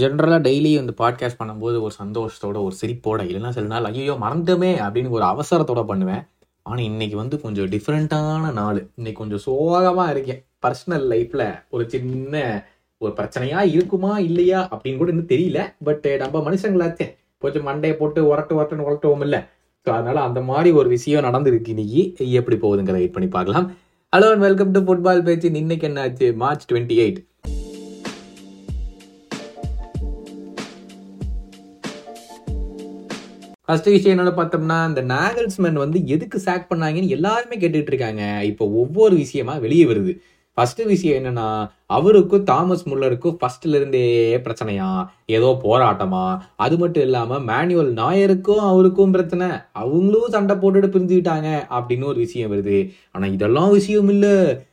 ஜென்ரலாக டெய்லி வந்து பாட்காஸ்ட் பண்ணும்போது ஒரு சந்தோஷத்தோட ஒரு சிரிப்போட இல்லைன்னா சில நாள் ஐயோ மறந்துமே அப்படின்னு ஒரு அவசரத்தோட பண்ணுவேன். ஆனால் இன்னைக்கு வந்து கொஞ்சம் டிஃப்ரெண்ட்டான நாள். இன்னைக்கு கொஞ்சம் சோகமாக இருக்கேன். பர்சனல் லைஃப்பில் ஒரு சின்ன ஒரு பிரச்சனையாக இருக்குமா இல்லையா அப்படின்னு கூட இன்னும் தெரியல. பட் நம்ம மனுஷங்களாச்சே. கொஞ்சம் மண்டையை போட்டு உரட்டு உரட்டுன்னு உரட்டுவோம் இல்லை. ஸோ அதனால் அந்த மாதிரி ஒரு விஷயம் நடந்திருக்கு இன்னைக்கு. எப்படி போகுதுங்கிறத வெயிட் பண்ணி பார்க்கலாம். Hello and welcome to football பேச்சு இன்னைக்கு என்ன ஆச்சு மார்ச் டுவெண்ட்டி எயிட் ஃபர்ஸ்ட் விஷயம் என்னன்னு பார்த்தோம்னா இந்த நாகல்ஸ்மென் வந்து எதுக்கு சாக் பண்ணாங்கன்னு எல்லாருமே கேட்டுட்டு இருக்காங்க. இப்போ ஒவ்வொரு விஷயமா வெளியே வருது. ஃபர்ஸ்ட் விஷயம் என்னன்னா அவருக்கும் தாமஸ் முல்லருக்கும் ஃபர்ஸ்ட்ல இருந்தே பிரச்சனையா? ஏதோ போராட்டமா? அது மட்டும் இல்லாம மேனுவல் நாயருக்கும் அவருக்கும் பிரச்சனை. அவங்களும் சண்டை போட்டுட்டு பிரிஞ்சுக்கிட்டாங்க அப்படின்னு ஒரு விஷயம் வருது. ஆனா இதெல்லாம் விஷயம் இல்ல.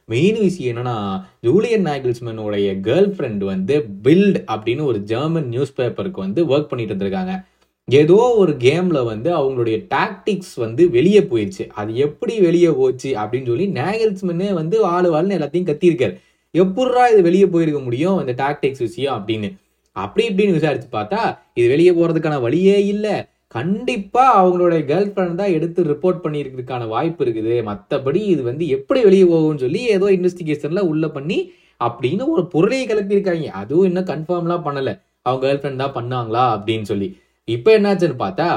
மெயின் விஷயம் என்னன்னா ஜூலியன் நாகல்ஸ்மேனோடைய கேர்ள் ஃப்ரெண்ட் வந்து பில்ட் அப்படின்னு ஒரு ஜெர்மன் நியூஸ் பேப்பருக்கு வந்து ஒர்க் பண்ணிட்டு இருந்திருக்காங்க. ஏதோ ஒரு கேமில் வந்து அவங்களுடைய டாக்டிக்ஸ் வந்து வெளியே போயிடுச்சு. அது எப்படி வெளியே போச்சு அப்படின்னு சொல்லி நேகல்ஸ்மனே வந்து ஆளு வாழ்னு எல்லாத்தையும் கத்தியிருக்காரு. எப்பட்றா இது வெளியே போயிருக்க முடியும் இந்த டாக்டிக்ஸ் விஷயம் அப்படின்னு. அப்படி இப்படின்னு விசாரிச்சு பார்த்தா இது வெளியே போகிறதுக்கான வழியே இல்லை. கண்டிப்பாக அவங்களுடைய கேர்ள் ஃப்ரெண்ட் தான் எடுத்து ரிப்போர்ட் பண்ணியிருக்கிறதுக்கான வாய்ப்பு இருக்குது. மற்றபடி இது வந்து எப்படி வெளியே போகும்னு சொல்லி ஏதோ இன்வெஸ்டிகேஷனில் உள்ள பண்ணி அப்படின்னு ஒரு பொருளையை கிளப்பியிருக்காங்க. அதுவும் இன்னும் கன்ஃபார்ம்லாம் பண்ணலை. அவங்க கேர்ள் ஃப்ரெண்ட் தான் பண்ணாங்களா அப்படின்னு சொல்லி. இப்போ என்னாச்சுன்னு பார்த்தா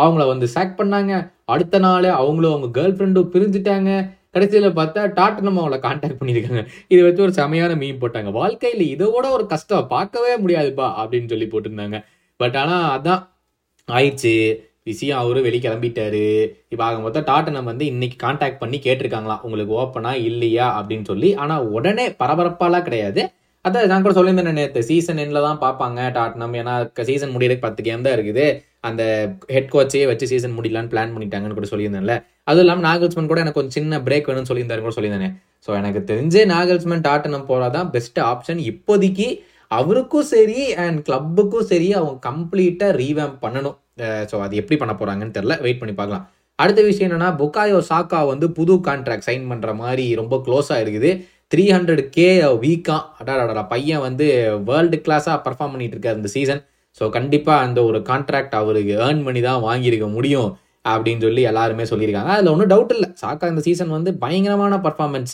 அவங்கள வந்து சேக் பண்ணாங்க. அடுத்த நாள் அவங்களும் அவங்க கேர்ள் ஃப்ரெண்டும் பிரிஞ்சுட்டாங்க. கடைசியில் பார்த்தா டாட்டனம் அவங்கள காண்டாக்ட் பண்ணியிருக்காங்க. இதை வச்சு ஒரு செமையான மீன் போட்டாங்க. வாழ்க்கையில் இதோட ஒரு கஷ்டம். பார்க்கவே முடியாதுப்பா அப்படின்னு சொல்லி போட்டிருந்தாங்க. பட் ஆனால் அதான். ஆயிடுச்சு. விஷயம் அவரு வெளியே கிளம்பிட்டாரு. இப்போ ஆக மொத்தம் டாட்டனம் வந்து இன்னைக்கு கான்டாக்ட் பண்ணி கேட்டிருக்காங்களாம். உங்களுக்கு ஓப்பனா இல்லையா? அப்படின்னு சொல்லி. ஆனால் உடனே பரபரப்பாலாம் கிடையாது. அதான் நான் கூட சொல்லியிருந்தேன் நேற்று சீசன் எண்ணில் தான் பார்ப்பாங்க டாட்னம். ஏன்னா சீசன் முடியறதுக்கு பத்து கேம் தான் இருக்குது. அந்த ஹெட் கோச்சே வச்சு சீசன் முடியலான்னு பிளான் பண்ணிட்டாங்கன்னு கூட சொல்லியிருந்தேன்ல. அதுவும் இல்லாமல் நாகல்ஸ்மன் கூட எனக்கு கொஞ்சம் சின்ன பிரேக் வேணும்னு சொல்லியிருந்தாரு கூட சொல்லியிருந்தேன். ஸோ எனக்கு தெரிஞ்சே நாகல்ஸ்மன் டாட்டனம் போகிறதான் பெஸ்ட் ஆப்ஷன் இப்போதைக்கு. அவருக்கும் சரி அண்ட் கிளப்புக்கும் சரி அவங்க கம்ப்ளீட்டாக ரீவேம் பண்ணணும். ஸோ அது எப்படி பண்ண போகிறாங்கன்னு தெரில வெயிட் பண்ணி பார்க்கலாம். அடுத்த விஷயம் என்னன்னா புக்காயோ சாக்கா வந்து புது கான்ட்ராக்ட் சைன் பண்ணுற மாதிரி ரொம்ப க்ளோஸாக இருக்குது. த்ரீ ஹண்ட்ரட் கே வீக்காக அடாடாடா பையன் வந்து வேர்ல்டு கிளாஸாக பர்ஃபார்ம் பண்ணிட்டு இருக்காரு இந்த சீசன் ஸோ கண்டிப்பாக அந்த ஒரு கான்ட்ராக்ட் அவருக்கு ஏர்ன் பண்ணி தான் வாங்கியிருக்க முடியும் அப்படின்னு சொல்லி எல்லாருமே சொல்லியிருக்காங்க. அதில் ஒன்றும் டவுட் இல்லை. சாக்கா இந்த சீசன் வந்து பயங்கரமான பர்ஃபார்மன்ஸ்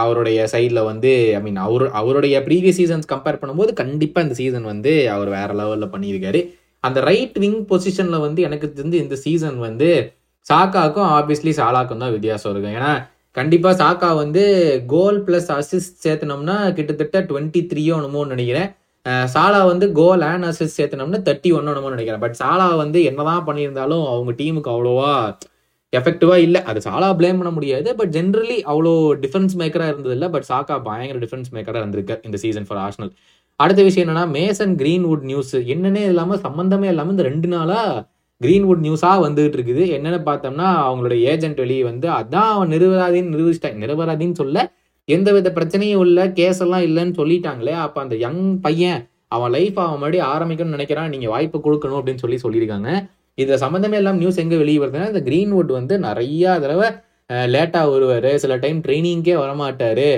அவருடைய சைடில் வந்து ஐ மீன் அவர் அவருடைய ப்ரீவியஸ் சீசன்ஸ் கம்பேர் பண்ணும்போது கண்டிப்பாக இந்த சீசன் வந்து அவர் வேறு லெவலில் பண்ணியிருக்காரு. அந்த ரைட் விங் பொசிஷனில் வந்து எனக்கு தெரிஞ்சு இந்த சீசன் வந்து சாக்காக்கும் ஆப்வியஸ்லி சாலாக்கும் தான் வித்தியாசம் இருக்கும். ஏன்னா கண்டிப்பாக சாக்கா வந்து கோல் ப்ளஸ் அசிஸ்ட் சேர்த்தனோம்னா கிட்டத்தட்ட டுவெண்ட்டி த்ரீயோ ஒன்றுமோன்னு நினைக்கிறேன். சாலா வந்து கோல் அண்ட் அசிஸ்ட் சேர்த்தனோம்னா தேர்ட்டி ஒன் என்னமோ நினைக்கிறேன். பட் சாலா வந்து என்னதான் பண்ணியிருந்தாலும் அவங்க டீமுக்கு அவ்வளோவா எஃபெக்டிவாக இல்லை. அது சாலா பிளேம் பண்ண முடியாது. பட் ஜென்ரலி அவ்வளோ டிஃபரன்ஸ் மேக்கராக இருந்ததில்லை. பட் சாக்கா பயங்கர டிஃபரன்ஸ் மேக்கராக இருந்திருக்கு இந்த சீசன் ஃபார் ஆர்ஷனல் அடுத்த விஷயம் என்னன்னா மேசன் கிரீன்வுட் நியூஸ் என்னன்னே இல்லாமல் சம்மந்தமே இல்லாமல் இந்த ரெண்டு நாளாக கிரீன்வுட் நியூஸாக வந்துகிட்டு இருக்குது என்னென்னு பார்த்தோம்னா அவங்களோட ஏஜென்ட் வெளியே வந்து அதான் அவன் நிறுவராதின்னு நிரூபிச்சிட்டாங்க. நிரபராதின்னு சொல்ல எந்த வித பிரச்சனையும் இல்லை கேஸ் எல்லாம் இல்லைன்னு சொல்லிட்டாங்களே. அப்போ அந்த யங் பையன் அவன் லைஃப் அவன் மறுபடியும் ஆரம்பிக்கணும்னு நினைக்கிறான். நீங்கள் வாய்ப்பு கொடுக்கணும் அப்படின்னு சொல்லி சொல்லியிருக்காங்க. இதில் சம்மந்தமே எல்லாம் நியூஸ் எங்கே வெளியே வருதுன்னா இந்த கிரீன்வுட் வந்து நிறையா தடவை லேட்டாக வருவார். சில டைம் ட்ரைனிங்கே வரமாட்டார்.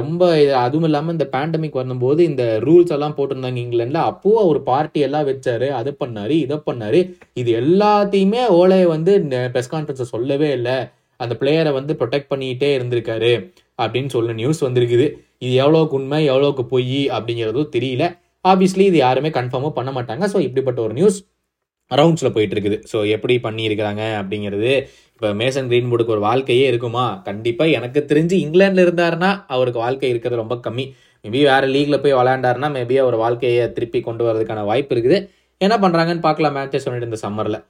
ரொம்ப அதுவும் இல்லாமல் இந்த பேண்டமிக் வரும்போது இந்த ரூல்ஸ் எல்லாம் போட்டிருந்தாங்க இங்கிலாண்டில் அப்போ ஒரு பார்ட்டி எல்லாம் வச்சாரு அதை பண்ணார் இதை பண்ணார். இது எல்லாத்தையுமே ஓலையை வந்து ப்ரெஸ் கான்ஃபரன்ஸை சொல்லவே இல்லை. அந்த பிளேயரை வந்து ப்ரொடெக்ட் பண்ணிக்கிட்டே இருந்திருக்காரு அப்படின்னு சொல்ல நியூஸ் வந்திருக்குது. இது எவ்வளோக்கு உண்மை எவ்வளோக்கு பொய் அப்படிங்கிறதும் தெரியல. ஆப்வியஸ்லி இது யாருமே கன்ஃபார்மும் பண்ண மாட்டாங்க. ஸோ இப்படிப்பட்ட ஒரு நியூஸ் ரவுண்ட்ஸில் போயிட்டு இருக்குது ஸோ எப்படி பண்ணியிருக்கிறாங்க அப்படிங்கிறது இப்போ மேசன் கிரீன்வுட்டுக்கு ஒரு வாழ்க்கையே இருக்குமா? கண்டிப்பாக எனக்கு தெரிஞ்சு இங்கிலாண்டில் இருந்தாருன்னா அவருக்கு வாழ்க்கை இருக்கிறது ரொம்ப கம்மி. மேபி வேறு லீக்ல போய் விளையாண்டாருன்னா மேபி அவர் வாழ்க்கையை திருப்பி கொண்டு வரதுக்கான வாய்ப்பு இருக்குது. என்ன பண்ணுறாங்கன்னு பார்க்கலாம் மேட்சஸ் சொல்லிட்டு இந்த சம்மரில்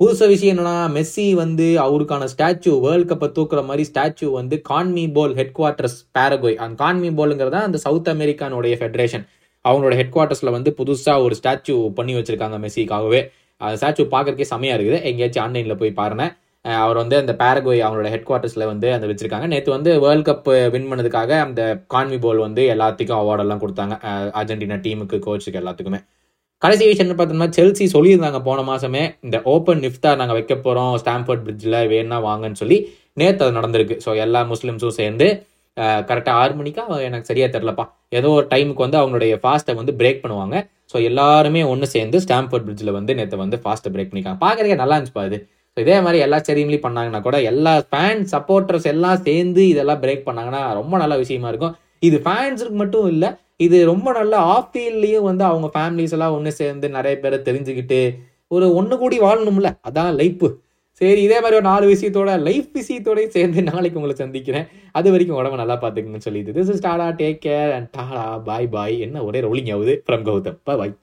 புதுச விஷயம் என்னன்னா மெஸ்ஸி வந்து அவருக்கான ஸ்டாச்சு வேர்ல்ட் கப்பை தூக்குற மாதிரி ஸ்டாச்சு வந்து கான்மி போல் ஹெட் குவார்ட்டர்ஸ் பேரகோய் அந்த கான்மி போலுங்கிறதா அந்த சவுத் அமெரிக்கானுடைய ஃபெடரேஷன் அவங்களோட ஹெட் குவார்ட்டர்ஸில் வந்து புதுசாக ஒரு ஸ்டாச்சு பண்ணி வச்சிருக்காங்க மெஸ்ஸிக்காகவே. ஸ்டாச்சு பார்க்கறக்கே செமையாக இருக்குது. எங்கேயாச்சும் ஆன்லைனில் போய் பாருனேன் அவர் வந்து அந்த பேரகோய் அவங்களோட ஹெட் குவார்ட்டர்ஸில் வந்து அந்த வச்சுருக்காங்க. நேற்று வந்து வேர்ல்ட் கப் வின் பண்ணதுக்காக அந்த கான்வி போல் வந்து எல்லாத்துக்கும் அவார்டெல்லாம் கொடுத்தாங்க. அர்ஜென்டினா டீமுக்கு கோச்சுக்கு எல்லாத்துக்குமே. கடைசி விஷயம் என்ன பார்த்தோம்னா செல்சி சொல்லியிருந்தாங்க போன மாசமே இந்த ஓப்பன் நிஃப்டா நாங்கள் வைக்க போகிறோம் ஸ்டாம்பர்ட் பிரிட்ஜில் வேணா வாங்கன்னு சொல்லி நேற்று அது நடந்திருக்கு. ஸோ எல்லா முஸ்லீம்ஸும் சேர்ந்து கரெக்டாக ஆறு மணிக்கா எனக்கு சரியாக தெரிலப்பா ஏதோ ஒரு டைமுக்கு வந்து அவங்களுடைய ஃபாஸ்ட்டை வந்து பிரேக் பண்ணுவாங்க. ஸோ எல்லாருமே ஒன்று சேர்ந்து ஸ்டாம்ஃபர்ட் பிரிட்ஜில் வந்து நேற்று வந்து ஃபாஸ்ட்டை பிரேக் பண்ணிக்காங்க பார்க்கறதுக்கே நல்லா இருந்துச்சுப்பா இது. ஸோ இதே மாதிரி எல்லா ஸ்டேடியம்லையும் பண்ணாங்கன்னா கூட எல்லா ஃபேன் சப்போர்ட்டர்ஸ் எல்லாம் சேர்ந்து இதெல்லாம் பிரேக் பண்ணாங்கன்னா ரொம்ப நல்ல விஷயமா இருக்கும். இது ஃபேன்ஸுக்கு மட்டும் இல்லை இது ரொம்ப நல்ல ஆஃப் ஃபீல்ட்லேயும் வந்து அவங்க ஃபேமிலிஸ் எல்லாம் ஒன்று சேர்ந்து நிறைய பேரை தெரிஞ்சுக்கிட்டு ஒரு ஒன்று கூடி வாழணும்ல. அதான் லைஃப் சரி இதே மாதிரி ஒரு நாலு விஷயத்தோட லைஃப் விஷயத்தோடய சேர்ந்து நாளைக்கு உங்களை சந்திக்கிறேன். அது வரைக்கும் உடம்ப நல்லா பார்த்துக்கணும்னு சொல்லிட்டு. This is tata take care and tata bye bye என்ன ஒரே ரோலிங் ஆகுது? ஃப்ரம் கௌதம். பாய்